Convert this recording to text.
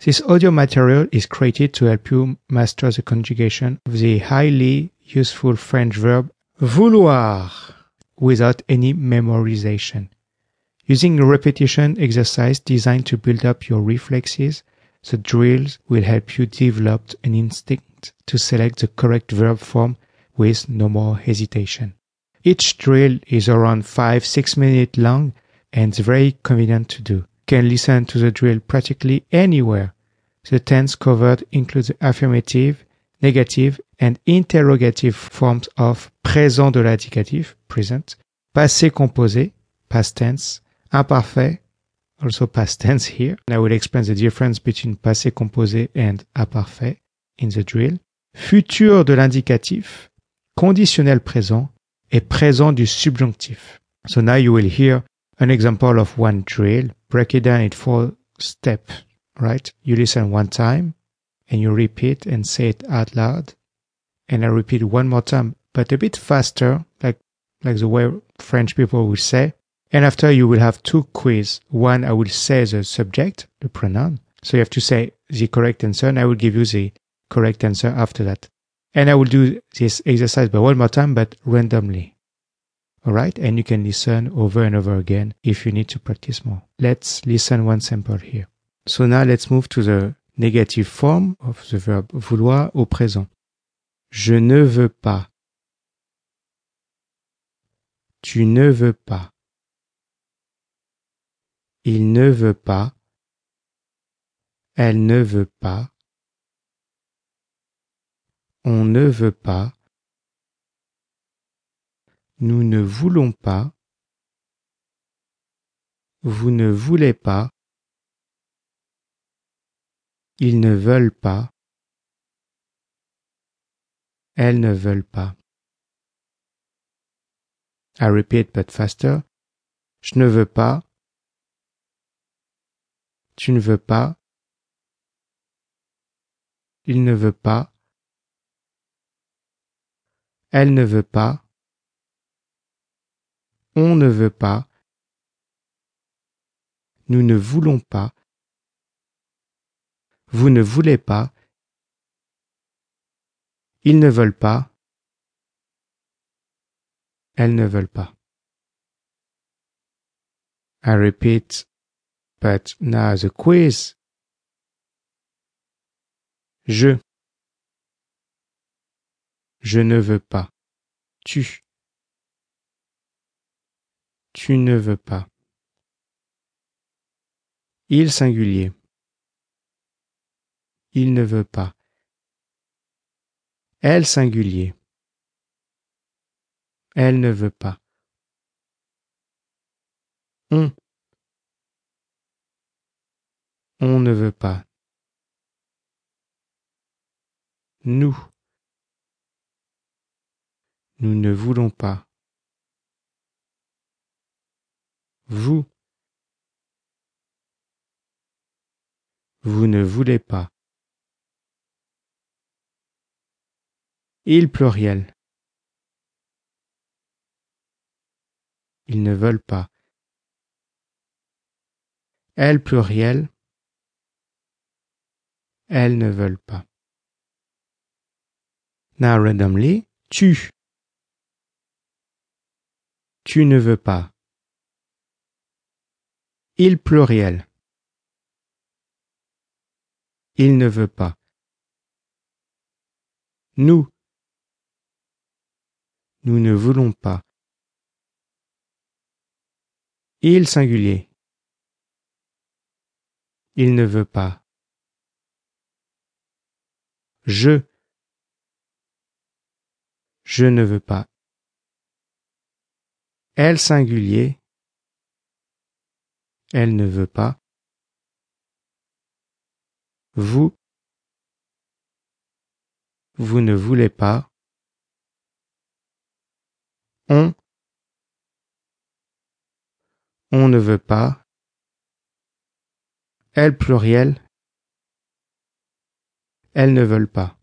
This audio material is created to help you master the conjugation of the highly useful French verb vouloir without any memorization. Using a repetition exercise designed to build up your reflexes, the drills will help you develop an instinct to select the correct verb form with no more hesitation. Each drill is around 5-6 minutes long and very convenient to do. Can listen to the drill practically anywhere. The tense covered include the affirmative, negative and interrogative forms of présent de l'indicatif, present, passé composé, past tense, imparfait, also past tense here. And I will explain the difference between passé composé and imparfait in the drill. Futur de l'indicatif, conditionnel présent et présent du subjonctif. So now you will hear an example of one drill. Break it down in four steps, right? You listen one time and you repeat and say it out loud. And I repeat one more time, but a bit faster, like, like the way French people will say. And after you will have two quiz. One, I will say the subject, the pronoun. So you have to say the correct answer and I will give you the correct answer after that. And I will do this exercise by one more time, but randomly. Alright? And you can listen over and over again if you need to practice more. Let's listen one sample here. So now let's move to the negative form of the verb vouloir au présent. Je ne veux pas. Tu ne veux pas. Il ne veut pas. Elle ne veut pas. On ne veut pas. Nous ne voulons pas. Vous ne voulez pas. Ils ne veulent pas. Elles ne veulent pas. I repeat but faster. Je ne veux pas. Tu ne veux pas. Il ne veut pas. Elle ne veut pas. On ne veut pas. Nous ne voulons pas. Vous ne voulez pas. Ils ne veulent pas. Elles ne veulent pas. I repeat, but now the quiz. Je. Je ne veux pas. Tu. Tu ne veux pas. Il singulier. Il ne veut pas. Elle singulier. Elle ne veut pas. On. On ne veut pas. Nous. Nous ne voulons pas. Vous. Vous ne voulez pas. Il pluriel. Ils ne veulent pas. Elle pluriel. Elles ne veulent pas. Now randomly, tu. Tu ne veux pas. Il pluriel. Il ne veut pas. Nous. Nous ne voulons pas. Il singulier. Il ne veut pas. Je. Je ne veux pas. Elle singulier. Elle ne veut pas. Vous. Vous ne voulez pas. On. On ne veut pas. Elle pluriel. Elles ne veulent pas.